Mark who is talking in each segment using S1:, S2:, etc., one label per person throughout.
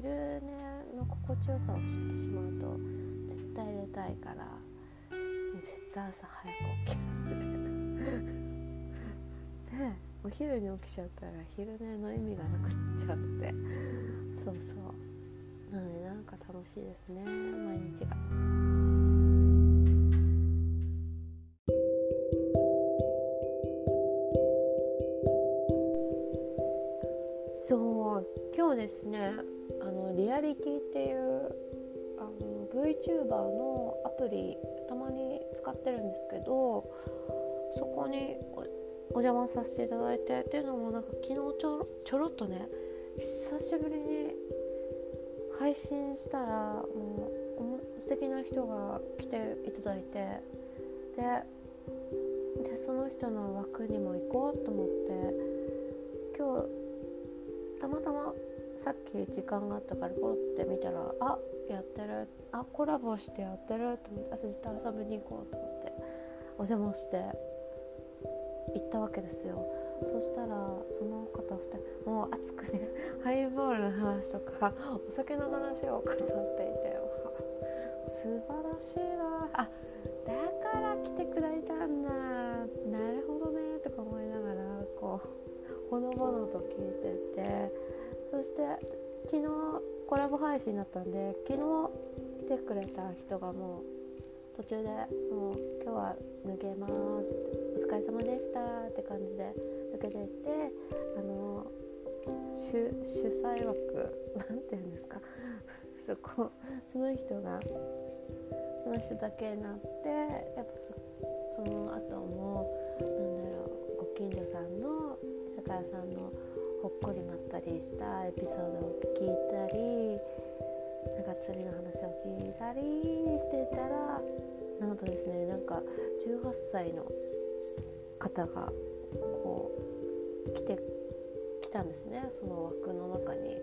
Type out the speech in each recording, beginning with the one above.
S1: 昼寝の心地よさを知ってしまうと絶対寝たいから絶対朝早く起きるみたいなでお昼に起きちゃったら昼寝の意味がなくなっちゃって。そうそう。なのでなんか楽しいですね毎日が。そう今日ですねリアリティっていうあの VTuber のアプリたまに使ってるんですけどそこにお邪魔させていただいてっていうのもなんか昨日ちょちょろっとね久しぶりに配信したらもう素敵な人が来ていただいてででその人の枠にも行こうと思って今日たまたまさっき時間があったからポロって見たらあやってる。あコラボしてやってると思って明日遊びに行こうと思ってお邪魔して行ったわけですよ。そしたらその方2人もう熱くねハイボールの話とかお酒の話を語っていて素晴らしいな。あだから来てくれたんだ。なるほどねとか思いながらこうほのぼのと聞いててそして昨日コラボ配信だったんで昨日来てくれた人がもう途中でもう今日は抜けます。お疲れ様でしたって感じで抜けていってあの主主催枠 なんて言うんですか。そこその人がその人だけになってやっぱその後もなんだろうご近所さんの居酒屋さんのほっこりまったりしたエピソードを聞いたりなんか釣りの話を聞いたりしてたらなんとですねなんか18歳の方がこう来て来たんですねその枠の中に。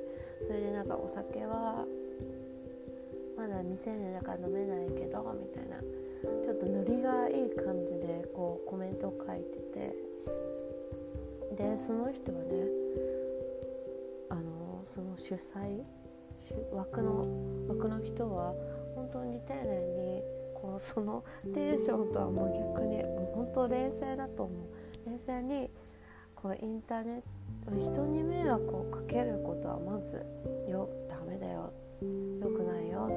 S1: それでなんかお酒はまだ未成年だから飲めないけどみたいな。ちょっとノリがいい感じでこうコメントを書いてて。でその人はねその主催枠の枠の人は本当に丁寧にこうそのテンションとは真逆にもう本当冷静だと思う。冷静にこうインターネット人に迷惑をかけることはまずよダメだよ。よくないよ。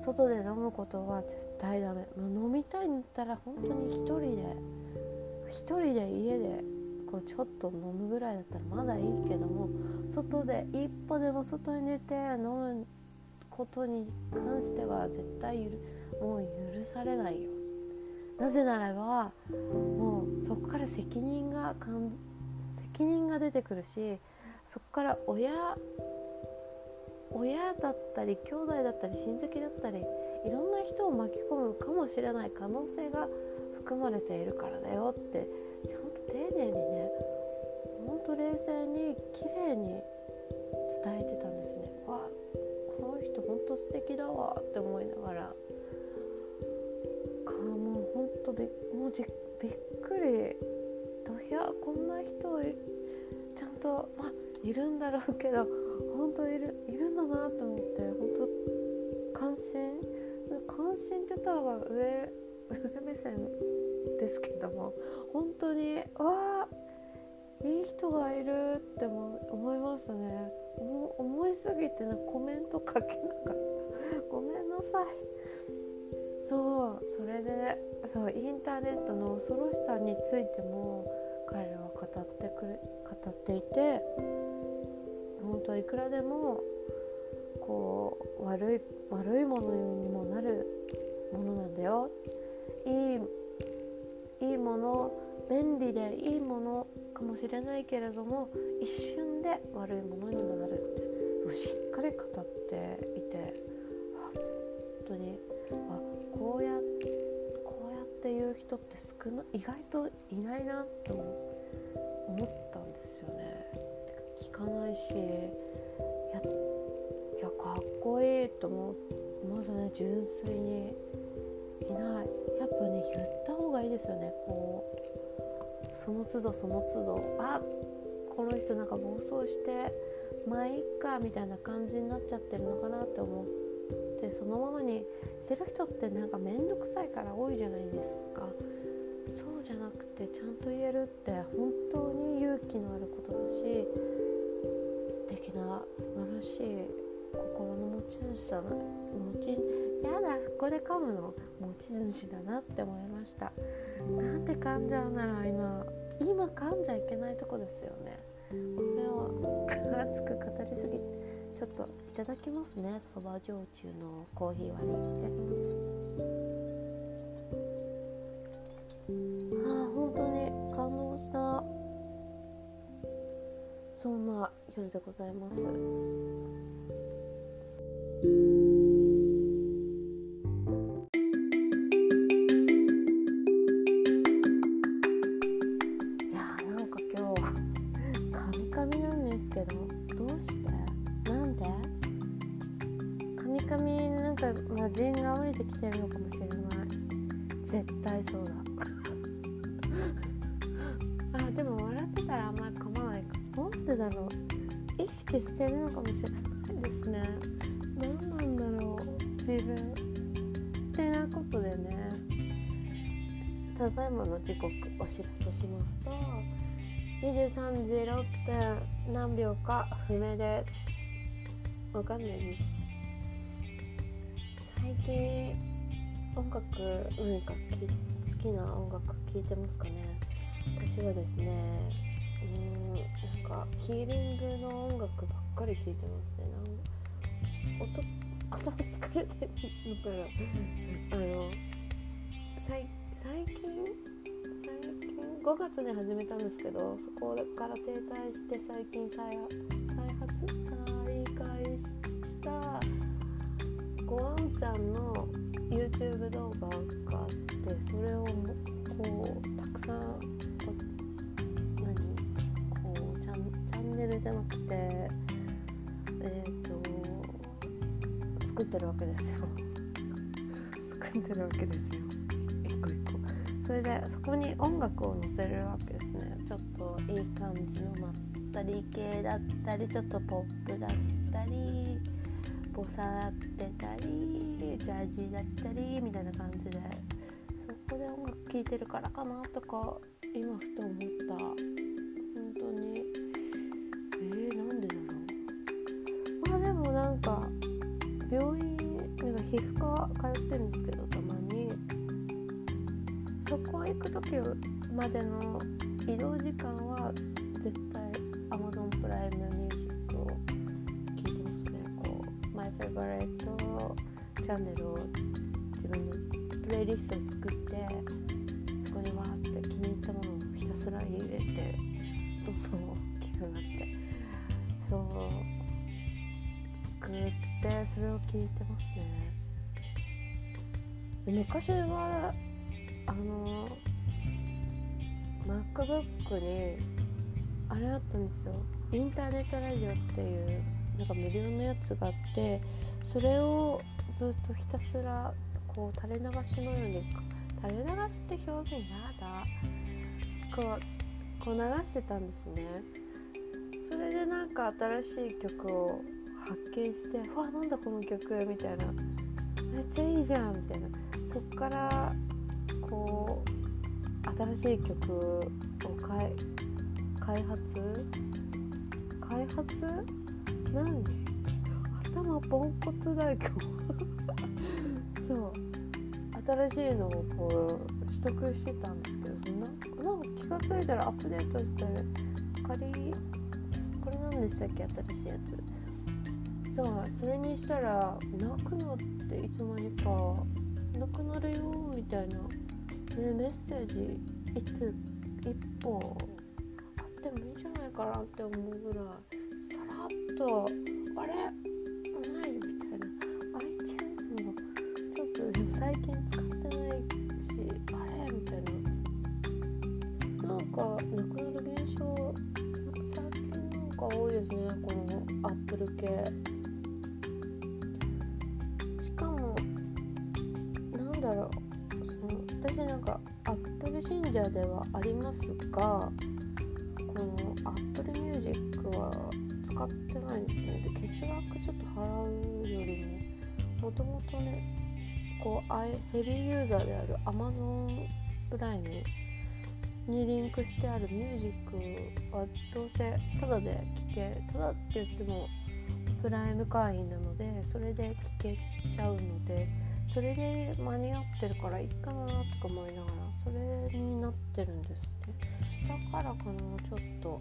S1: 外で飲むことは絶対ダメ。もう飲みたいんだったら本当に一人で一人で家でこうちょっと飲むぐらいだったらまだいいけども外で一歩でも外に出て飲むことに関しては絶対もう許されないよ。なぜならばもうそこから責任が責任が出てくるしそこから親親だったり兄弟だったり親戚だったりいろんな人を巻き込むかもしれない可能性が含まれているからだよってちゃんと丁寧にねほんと冷静に綺麗に伝えてたんですね。わこの人ほんと素敵だわって思いながら。かもうほんとびもうじびっくり。どひゃこんな人ちゃんとまいるんだろうけど本当いるいるんだなと思って本当関心。関心って言ったら上上目線ですけども本当にわあいい人がいるって思いましたね。思いすぎてなコメント書けなかった。ごめんなさい。そうそれでそうインターネットの恐ろしさについても彼らは語ってくれ語っていて本当いくらでもこう悪い悪いものにもなるものなんだよ。いいいいもの便利でいいものかもしれないけれども一瞬で悪いものにもなるってしっかり語っていて本当にあこうやこうやって言う人って少な意外といないなと思ったんですよね。聞かないしやいやかっこいいと思うまずね純粋にいない。やっぱね言った方がいいですよね。こうその都度その都度。あこの人なんか暴走してまあいっかみたいな感じになっちゃってるのかなって思ってそのままにしてる人ってなんか面倒くさいから多いじゃないですか。そうじゃなくてちゃんと言えるって本当に勇気のあることだし素敵な素晴らしい心の持ち主だな持ちやだそこで噛むの持ち主だなって思いました。なんで噛んじゃうなら今今噛んじゃいけないとこですよね。これを熱く語りすぎちょっといただきますね。そば焼酎のコーヒー割りいただきます。ああ本当に感動した。そんな夜でございます。魔人が降りてきてるのかもしれない。絶対そうだ。あでも笑ってたらあんまり構わない。かなんでだろう意識してるのかもしれないですね。何なんだろう自分。ってなことでね。ただいまの時刻お知らせしますと23時6分何秒か不明です。わかんないです最近音楽何かき好きな音楽聴いてますかね？私はですねうーんなんかヒーリングの音楽ばっかり聴いてますね。なん音 頭疲れてるのかな？あの最最近？最近？5月に始めたんですけどそこから停滞して最近再再発？ちゃんの YouTube 動画があってそれをこうたくさんこう何こうチャンチャンネルじゃなくてえっ、と作ってるわけですよ。作ってるわけですよ。一個一個。それでそこに音楽を載せるわけですね。ちょっといい感じのまったり系だったりちょっとポップだったり。ボサってたりジャージーだったりみたいな感じでそこで音楽聴いてるからかなとか今ふと思った。本当に。えー、なんでだろう。まあでもなんか病院なんか皮膚科通ってるんですけどたまに。そこ行く時までの移動時間は絶対 Amazon プライムミフェイバレットチャンネルを自分でプレイリストを作ってそこにわーって気に入ったものをひたすら入れてどんどん大きくなってそう作ってそれを聞いてますね。昔はあの MacBook にあれあったんですよ。インターネットラジオっていうなんか無料のやつがあってそれをずっとひたすらこう垂れ流しのように垂れ流しって表現やだ。こうこう流してたんですね。それでなんか新しい曲を発見して「わなんだこの曲」みたいな「めっちゃいいじゃん」みたいな。そっからこう新しい曲を開開発？開発？何頭ポンコツだよ。そう。新しいのをこう取得してたんですけどなんかなんか気が付いたらアップデートしてる。仮これ何でしたっけ新しいやつ。そう。それにしたらなくなっていつの間にか。なくなるよみたいな、ね、メッセージいつ一本あってもいいんじゃないかなって思うぐらいさらっとあれ？ですねこの Apple 系。しかもなんだろうその私なんかアップル信者ではありますがこの Apple Music は使ってないんですね。で月額ちょっと払うよりももともとねこうヘビーユーザーである Amazon プライムにリンクしてあるミュージクはどうせタダで聴けタダって言ってもプライム会員なのでそれで聴けちゃうのでそれで間に合ってるからいいかなとか思いながらそれになってるんですねだからかなちょっと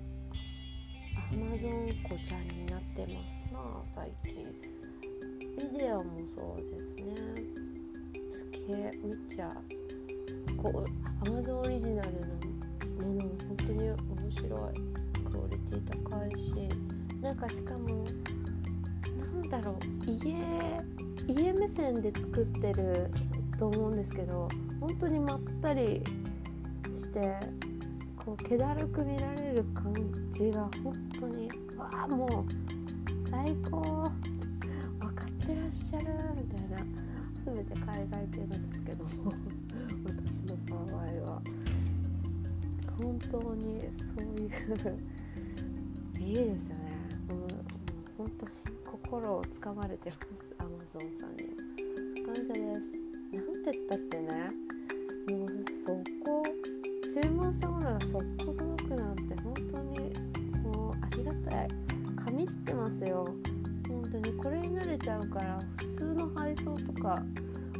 S1: Amazon 子ちゃんになってます。な最近。ビデオもそうですね。つけ見ちゃこう Amazon オリジナルのもの本当に面白いクオリティ高いしなんかしかもなんだろう家家目線で作ってると思うんですけど本当にまったりしてこう気だるく見られる感じが本当にわあもう最高分かってらっしゃるみたいな全て海外系なんですけど 私の場合は。本当にそういういいですよね、うん、本当に心をつかまれてます。アマゾンさんに感謝ですなんて言ったってね。もう速攻注文したものが速攻届くなんて本当にもうありがたい神ってますよ本当にこれに慣れちゃうから普通の配送とか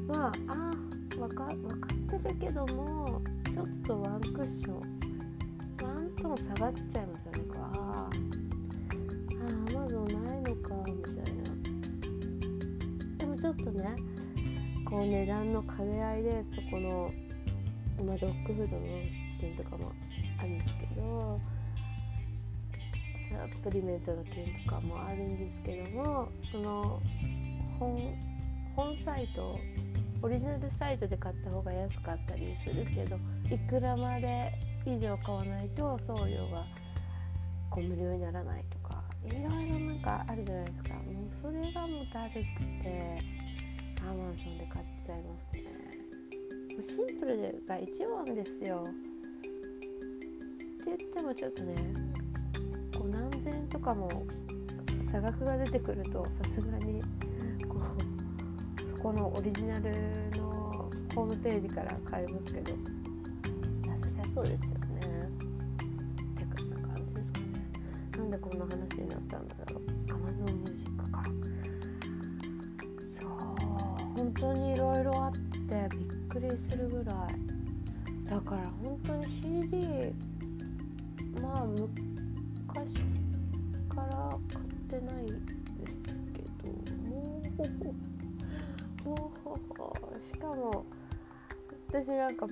S1: はあ分か分かってるけどもちょっとワンクッション。下がっちゃいますよねああアマゾンないのかみたいな。でもちょっとねこう値段の兼ね合いでそこの、まあ、ドッグフードの件とかもあるんですけどサプリメントの件とかもあるんですけどもその本本サイトオリジナルサイトで買った方が安かったりするけどいくらまで以上買わないと送料がこう無料にならないとかいろいろなんかあるじゃないですか。もうそれがもうだるくてアマゾンで買っちゃいますね。もうシンプルが一番ですよ。って言ってもちょっとねこう何千円とかも差額が出てくるとさすがにこうそこのオリジナルのホームページから買いますけど。そりゃそうですよ。でこんな話になったんだろう Amazon Music かそう本当にいろいろあってびっくりするぐらいだから本当に CD まあ昔から買ってないですけどもうしかも私なんか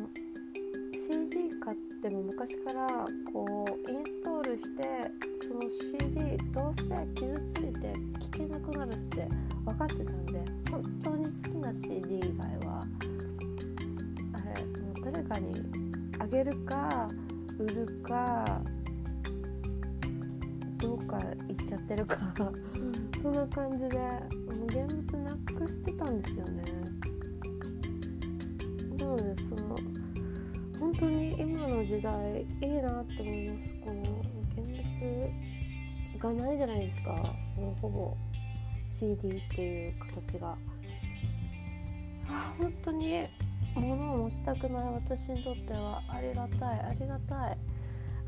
S1: CD 買っても昔からこうインストールしてその CD どうせ傷ついて聴けなくなるって分かってたんで本当に好きな CD 以外はあれもう誰かにあげるか売るかどうか行っちゃってるかそんな感じでもう現物なくしてたんですよね。なのでその本当に今の時代いいなって思います。この現物がないじゃないですか。もうほぼ CD っていう形が。本当に物を持ちたくない。私にとってはありがたい。ありがたい。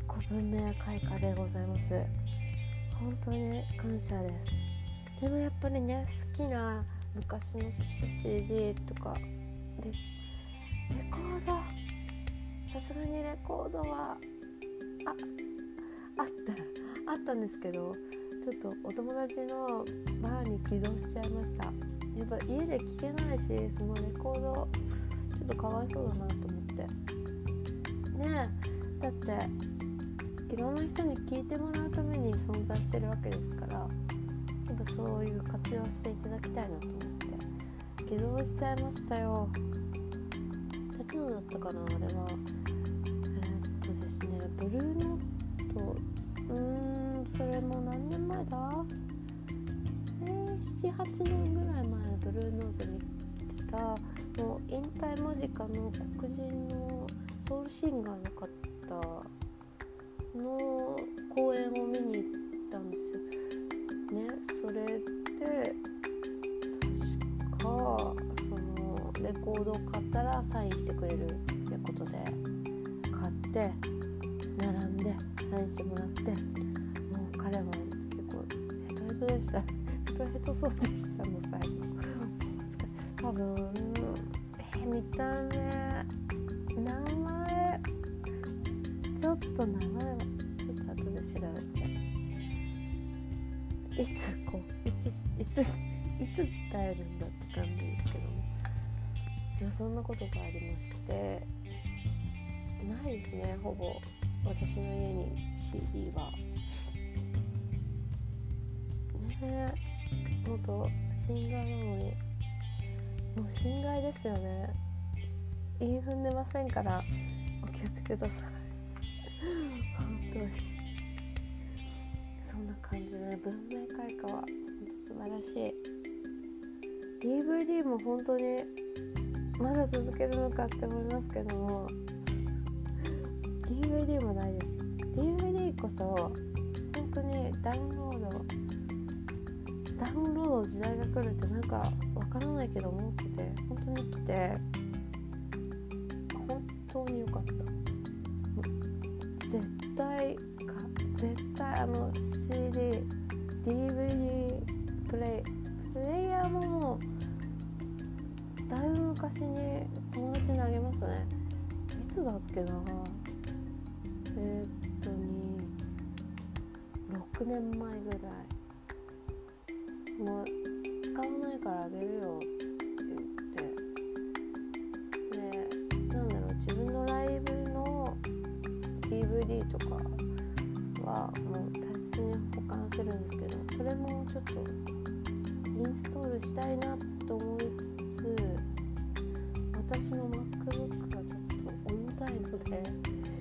S1: ご文明開花でございます。本当に感謝です。でもやっぱりね好きな昔の CD とかでレコードさすがにレコードはああったあったんですけどちょっとお友達のバーに起動しちゃいました。やっぱ家で聴けないしそのレコードちょっとかわいそうだなと思って。ねえだっていろんな人に聞いてもらうために存在してるわけですからやっぱそういう活用していただきたいなと思って。起動しちゃいましたよ。昨日だったかなあれは。ね。ブルーノート。うーんそれも何年前だ？えー、78年ぐらい前のブルーノートに見てた。もう引退間近の黒人のソウルシンガーの方の公演を見に行ったんですよ。ねそれで確かそのレコードを買ったらサインしてくれるってことで買って。してもらってもう彼は結構ヘトヘトでした。ヘトヘトそうでしたもう最後。多分え見た目名前ちょっと名前はちょっと後で調べて。いつこういついついつ伝えるんだって感じですけども。いやそんなことがありまして。ないですねほぼ。私の家に CD は。ねえ。元シンガーなのに。もう心外ですよね。韻踏んでませんから。お気をつけください。本当に。そんな感じでね文明開化は。本当素晴らしい。DVD も本当にまだ続けるのかって思いますけども。DVD もないです。DVD こそ本当にダウンロードダウンロード時代が来るってなんかわからないけど思ってて本当に来て本当に良かった。絶対か絶対あの CDDVD プレイプレイヤーももうだいぶ昔に友達にあげましたね。いつだっけな？えー、っとに6年前ぐらいもう使わないからあげるよって言ってでなんだろう自分のライブの DVD とかはもう大切に保管してるんですけどそれもちょっとインストールしたいなと思いつつ私の MacBook がちょっと重たいので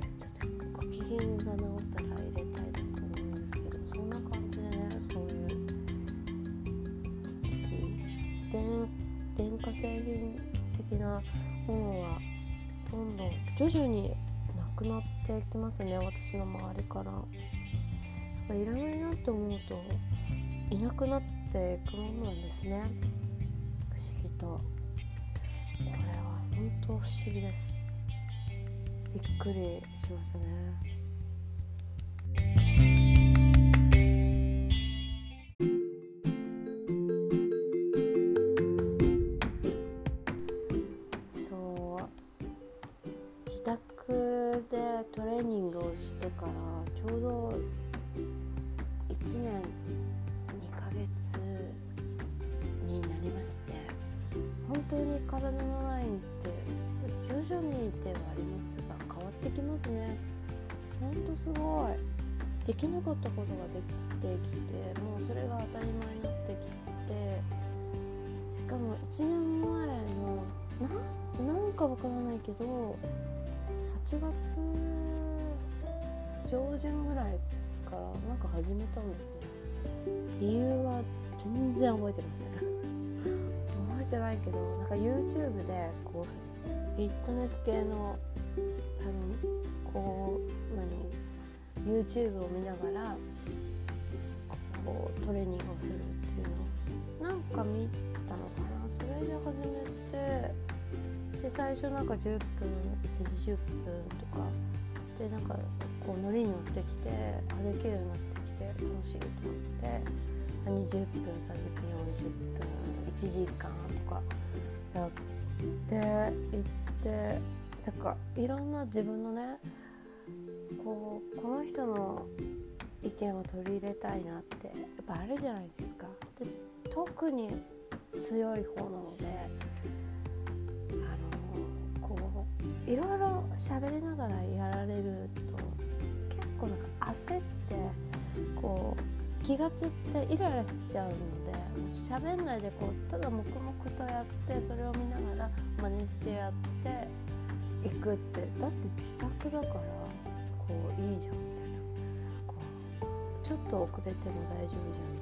S1: 徐々になくなっていきますね私の周りから。やいらないなって思うといなくなっていくものなんですね。不思議と。これは本当不思議です。びっくりしましたね。かわからないけど8月上旬ぐらいからなんか始めたんですね理由は全然覚えてません。覚えてないけどなんか YouTube でこうフィットネス系のあのこう何 YouTube を見ながらこうトレーニングをするっていうのをなんか見たのかな。それで始めてで最初なんか10分1時10分とか。でなんかこうノリに乗ってきてあできるようになってきて楽しいと思って。20分30分40分1時間とかやっていってなんかいろんな自分のねこうこの人の意見を取り入れたいなってやっぱあるじゃないですか。私特に強い方なのでいろいろ喋りながらやられると結構なんか焦ってこう気が散ってイライラしちゃうので喋んないでこうただ黙々とやってそれを見ながら真似してやっていくってだって自宅だからこういいじゃんみたいなこうちょっと遅れても大丈夫じゃんみ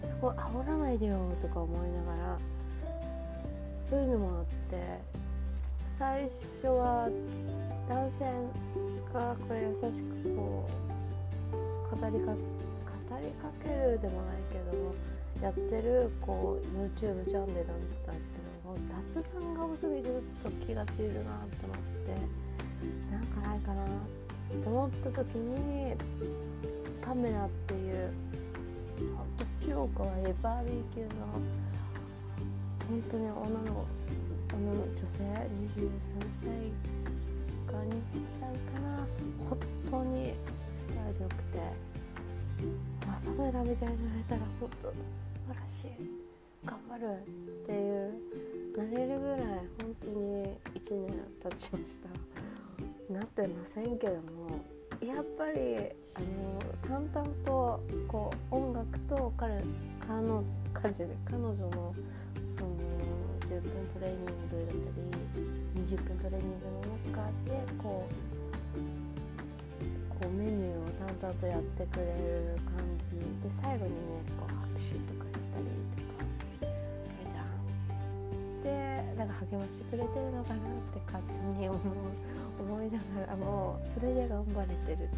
S1: たいなそこ煽らないでよとか思いながらそういうのもあって最初は男性がこう優しくこう語りか語りかけるでもないけどもやってるこう YouTube チャンネルなんですけども雑談が多すぎてちょっと気が散るなと思ってなんかないかなと思った時にパメラっていうどっちをかはバーベキューの本当に女の女の女性23歳か2歳かな。本当にスタイル良くて、まあ、パメラみたいになれたら本当素晴らしい。頑張るっていうなれるぐらい本当に1年経ちました。なってませんけどもやっぱりあの淡々とこう音楽と彼彼の彼彼女のその10分トレーニングだったり20分トレーニングの中でこうこうメニューを淡々とやってくれる感じで最後にねこう拍手とかしたりとかでなんか励ましてくれてるのかなって勝手に思う思いながらもそれで頑張れてるっ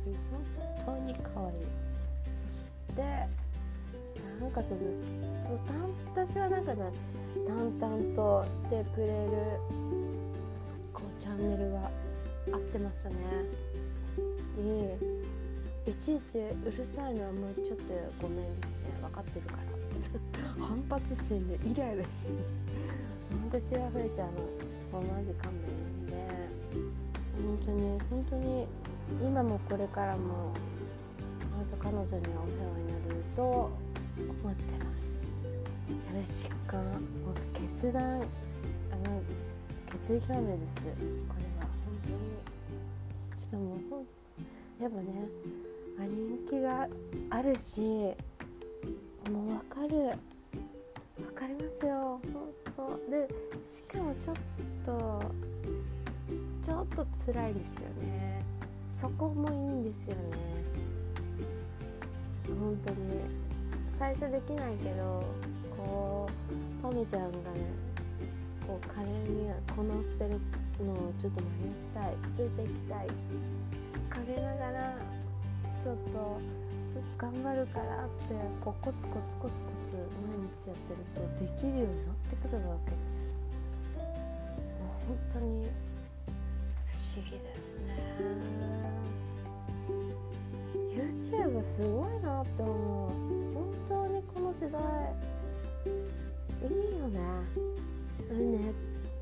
S1: ていう本当に可愛いそしてなんかちょっと私はなんかね淡々としてくれるこうチャンネルが合ってましたね。でいちいちうるさいのはもうちょっとごめんですね。分かってるから 反発心でイライラして。私はふえちゃんの。もうマジ勘弁で。本当に本当に今もこれからもまず彼女にはお世話になると思ってますやるしか決断あの決意表明です。これは本当にしかもうやっぱね人気があるしもう分かる。分かりますよ。本当。でしかもちょっとちょっと辛いですよね。そこもいいんですよね。本当に。最初できないけどこうパメちゃんがねこうカレーにこなせるのをちょっと真似したいついていきたい陰ながらちょっと頑張るからってこうコツコツコツコツ毎日やってるとできるようになってくるわけですよ。もう本当に不思議ですね。YouTube すごいなって思う。本当にこの時代いいよね。ネッ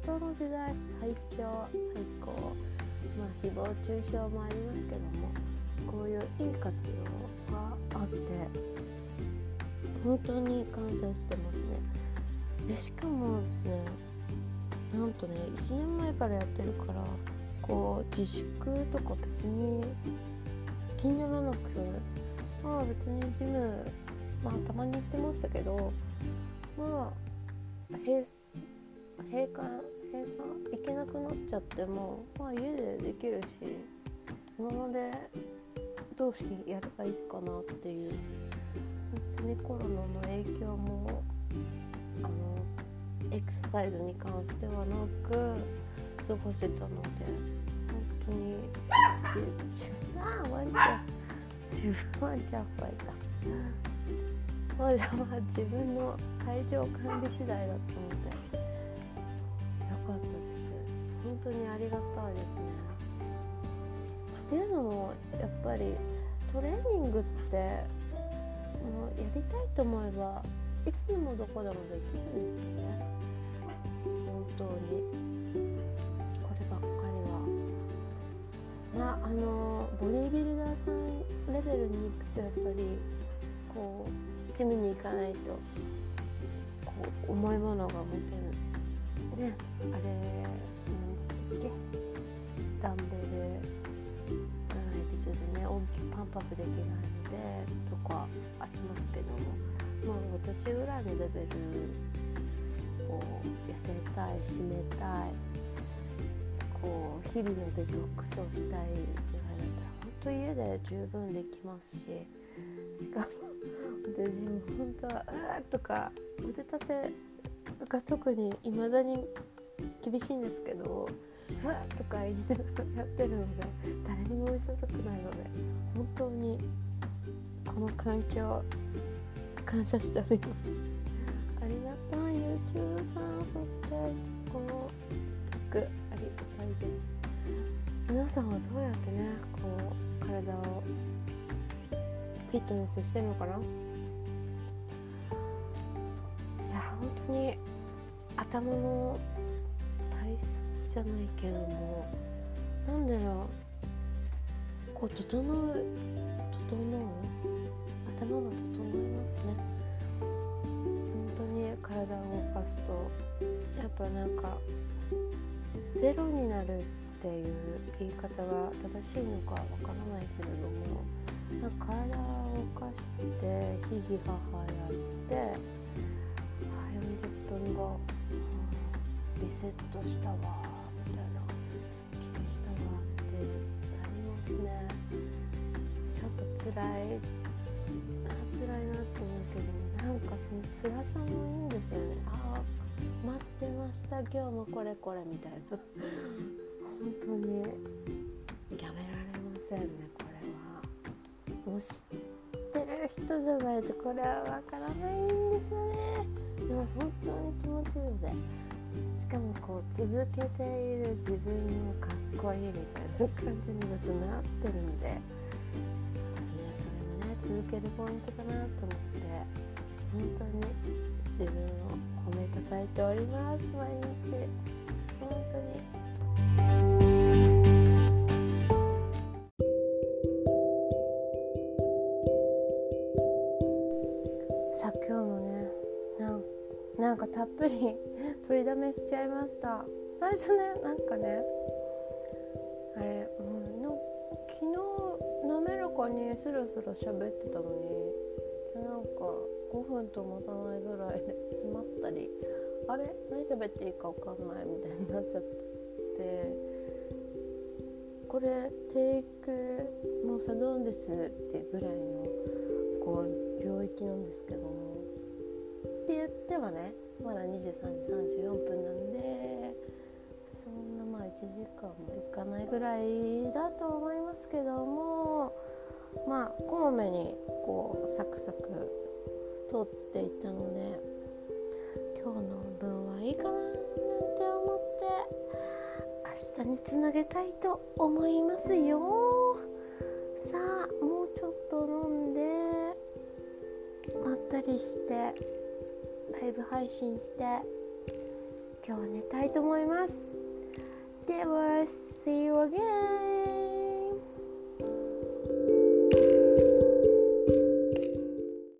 S1: トの時代最強最高。まあ誹謗中傷もありますけどもこういういい活用があって本当に感謝してますねでしかもですねなんとね1年前からやってるからこう自粛とか別に気にならなくまあ別にジムまあたまに行ってましたけどまあ閉閉館閉鎖行けなくなっちゃってもまあ家でできるし今までどうやればいいかなっていう別にコロナの影響もあのエクササイズに関してはなく過ごせたので本当に自分あワンちゃん自分ワンちゃん吠えた。まあまあ自分の体調管理次第だと思ってよかったです本当にありがたいですねっていうのもやっぱりトレーニングってもうやりたいと思えばいつでもどこでもできるんですよね本当にこればっかりはまああのボディービルダーさんレベルに行くとやっぱりこうジムに行かないと。こう重いものが持てるね。あれ何でしたっけ？ダンベルがないとちょっとね大きくパンプアップできないのでとかありますけども。まあ私ぐらいのレベルこう痩せたい締めたいこう日々のデトックスをしたいぐらいだったら本当家で十分できますししかも私も本当は「うわ!」とか腕立てが特にいまだに厳しいんですけど「うわ!」とか言いながらやってるので誰にも見せたくないので本当にこの環境感謝しておりますありがたい YouTube さんそしてこの企画ありがたいです皆さんはどうやってねこう体をフィットネスしてるのかな？当に頭の体操じゃないけどもなんだろうこう整う整う頭が整いますね。本当に体を動かすとやっぱなんかゼロになるっていう言い方が正しいのかわからないけれどもなんか体を動かしてヒヒハハやって分後リセットしたわみたいなすっきりしたわってなりますね。ちょっと辛いあ辛いなって思うけどなんかその辛さもいいんですよね。ああ待ってました今日もこれこれみたいな。本当にやめられませんねこれは。もう知ってる人じゃないとこれはわからないんですよね。でも本当に気持ちいいので。しかもこう続けている自分もかっこいいみたいな感じになってなってるんで。私ねそれもね続けるポイントかなと思って。本当に自分を褒めたたいております毎日。本当に。たっぷり取りだめしちゃいました。最初ねなんかねあれもう昨日滑らかにスラスラ喋ってたのになんか5分と持たないぐらいで詰まったりあれ何喋っていいか分かんないみたいになっちゃってこれテイクもうサドンですってぐらいのこう領域なんですけどって言ってはねまだ23時34分なんでそんなまあ1時間もいかないぐらいだと思いますけどもまあこまめにこうサクサク通っていったので今日の分はいいかななんて思って明日につなげたいと思いますよ。さあもうちょっと飲んでまったりしてライブ配信して今日は寝たいと思います。では See you again!